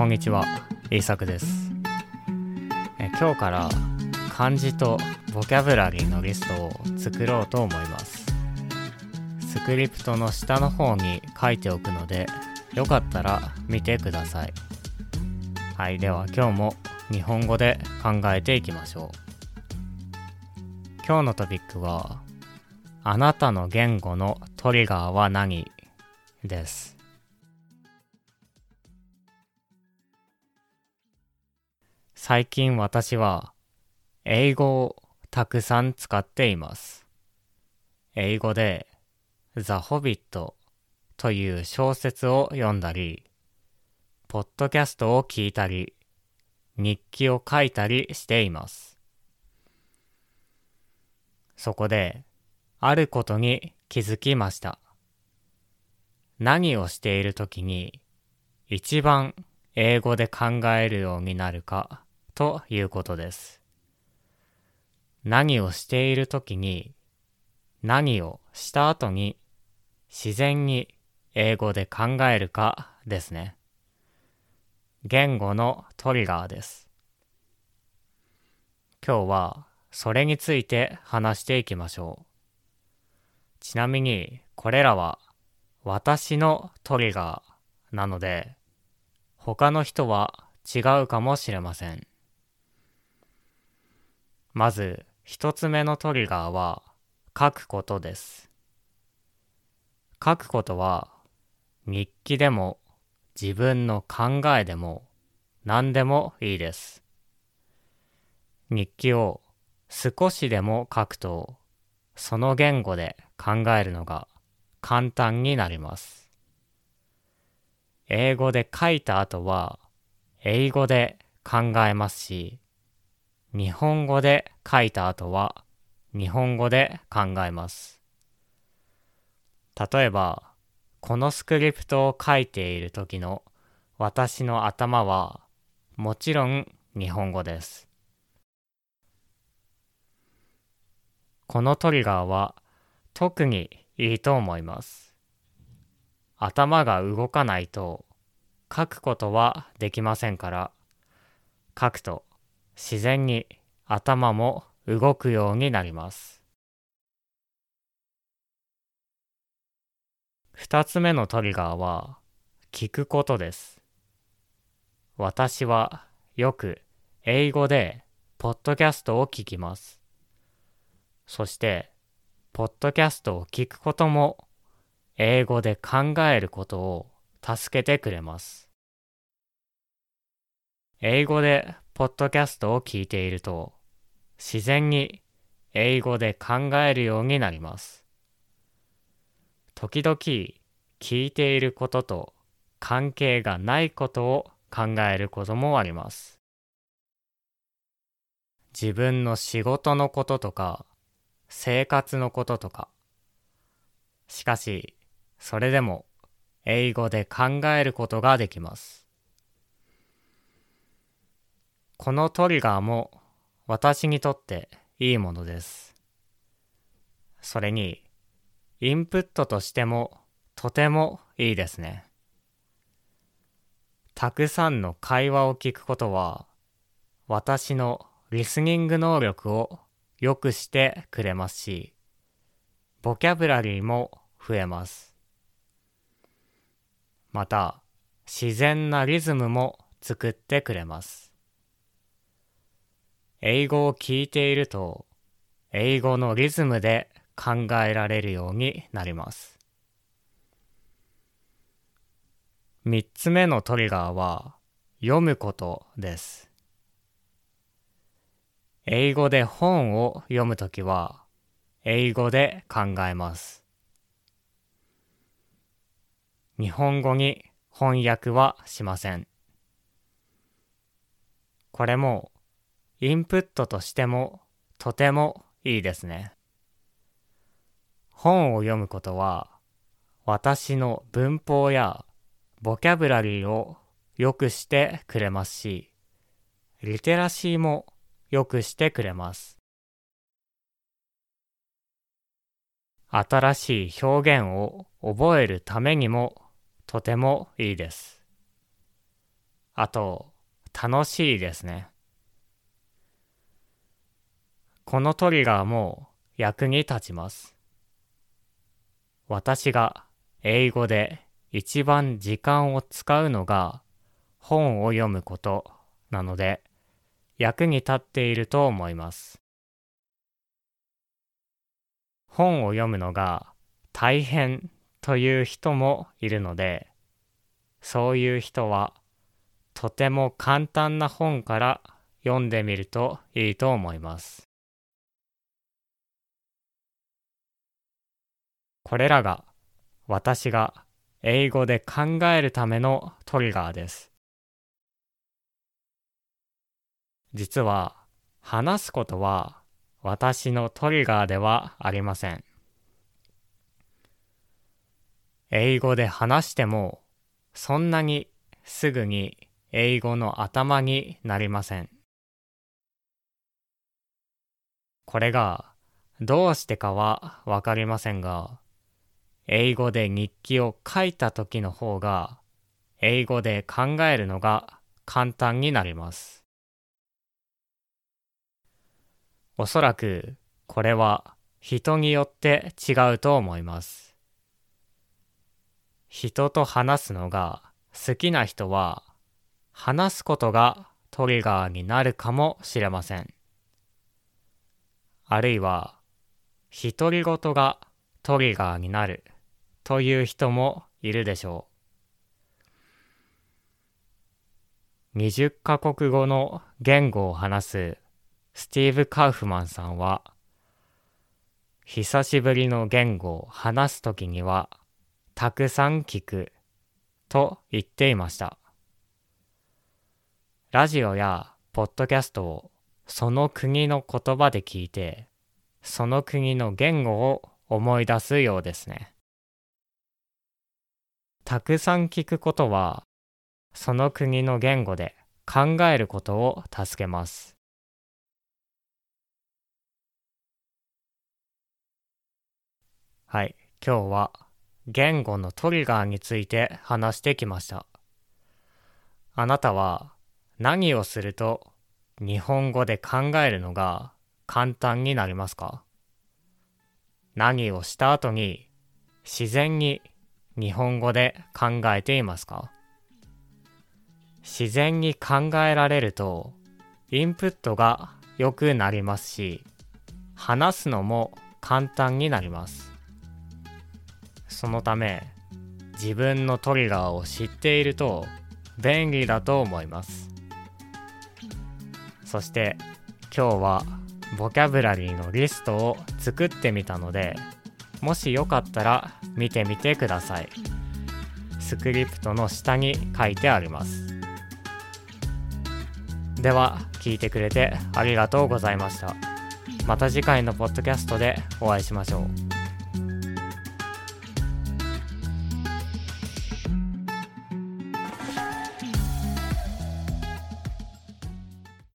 こんにちは、イーサクですえ。今日から漢字とボキャブラリーのリストを作ろうと思います。スクリプトの下の方に書いておくので、よかったら見てください。はい、では今日も日本語で考えていきましょう。今日のトピックは、あなたの言語のトリガーは何？です。最近私は英語をたくさん使っています。英語でザ・ホビットという小説を読んだり、ポッドキャストを聞いたり、日記を書いたりしています。そこで、あることに気づきました。何をしているときに、一番英語で考えるようになるかということです。何をしているときに何をした後に自然に英語で考えるかですね。言語のトリガーです。今日はそれについて話していきましょう。ちなみにこれらは私のトリガーなので他の人は違うかもしれません。まず、一つ目のトリガーは、書くことです。書くことは、日記でも、自分の考えでも、何でもいいです。日記を少しでも書くと、その言語で考えるのが簡単になります。英語で書いた後は、英語で考えますし、日本語で書いた後は日本語で考えます。例えば、このスクリプトを書いている時の私の頭はもちろん日本語です。このトリガーは特にいいと思います。頭が動かないと書くことはできませんから書くと自然に頭も動くようになります。二つ目のトリガーは聞くことです。私はよく英語でポッドキャストを聞きます。そして、ポッドキャストを聞くことも英語で考えることを助けてくれます。英語でポッドキャストを聞いていると、自然に英語で考えるようになります。時々聞いていることと関係がないことを考えることもあります。自分の仕事のこととか、生活のこととか。しかし、それでも英語で考えることができます。このトリガーも私にとっていいものです。それに、インプットとしてもとてもいいですね。たくさんの会話を聞くことは、私のリスニング能力を良くしてくれますし、ボキャブラリーも増えます。また、自然なリズムも作ってくれます。英語を聞いていると、英語のリズムで考えられるようになります。三つ目のトリガーは、読むことです。英語で本を読むときは、英語で考えます。日本語に翻訳はしません。これもインプットとしてもとてもいいですね。本を読むことは私の文法やボキャブラリーを良くしてくれますし、リテラシーも良くしてくれます。新しい表現を覚えるためにもとてもいいです。あと、楽しいですね。このトリガーも役に立ちます。私が英語で一番時間を使うのが本を読むことなので役に立っていると思います。本を読むのが大変という人もいるので、そういう人はとても簡単な本から読んでみるといいと思います。これらが私が英語で考えるためのトリガーです。実は話すことは私のトリガーではありません。英語で話してもそんなにすぐに英語の頭になりません。これがどうしてかはわかりませんが、英語で日記を書いた時の方が、英語で考えるのが簡単になります。おそらく、これは人によって違うと思います。人と話すのが好きな人は、話すことがトリガーになるかもしれません。あるいは、独り言がトリガーになるという人もいるでしょう。20カ国語の言語を話すスティーブ・カウフマンさんは、久しぶりの言語を話すときには、たくさん聞くと言っていました。ラジオやポッドキャストをその国の言葉で聞いて、その国の言語を思い出すようですね。たくさん聞くことは、その国の言語で考えることを助けます。はい、今日は言語のトリガーについて話してきました。あなたは何をすると日本語で考えるのが簡単になりますか？何をした後に自然に日本語で考えていますか？自然に考えられるとインプットが良くなりますし話すのも簡単になります。そのため自分のトリガーを知っていると便利だと思います。そして今日はボキャブラリーのリストを作ってみたのでもしよかったら見てみてください。スクリプトの下に書いてあります。では聞いてくれてありがとうございました。また次回のポッドキャストでお会いしましょう。